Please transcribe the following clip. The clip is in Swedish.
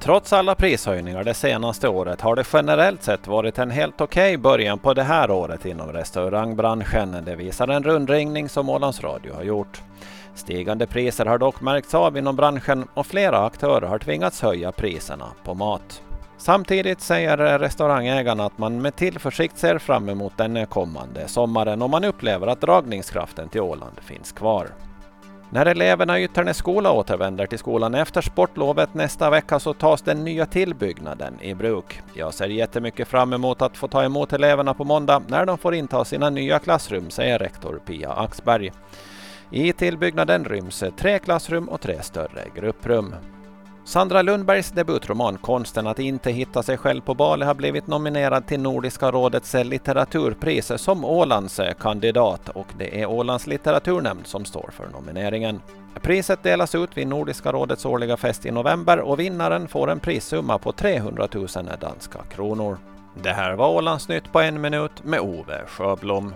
Trots alla prishöjningar det senaste året har det generellt sett varit en helt okej okay början på det här året inom restaurangbranschen. Det visar en rundringning som Ålands Radio har gjort. Stigande priser har dock märkts av inom branschen och flera aktörer har tvingats höja priserna på mat. Samtidigt säger restaurangägarna att man med tillförsikt ser fram emot den kommande sommaren och man upplever att dragningskraften till Åland finns kvar. När eleverna i Ytternäs skola återvänder till skolan efter sportlovet nästa vecka så tas den nya tillbyggnaden i bruk. Jag ser jättemycket fram emot att få ta emot eleverna på måndag när de får inta sina nya klassrum, säger rektor Pia Axberg. I tillbyggnaden ryms tre klassrum och tre större grupprum. Sandra Lundbergs debutroman Konsten att inte hitta sig själv på Bali har blivit nominerad till Nordiska rådets litteraturpris som Ålands kandidat och det är Ålands litteraturnämnd som står för nomineringen. Priset delas ut vid Nordiska rådets årliga fest i november och vinnaren får en prissumma på 300 000 danska kronor. Det här var Ålandsnytt på en minut med Ove Sjöblom.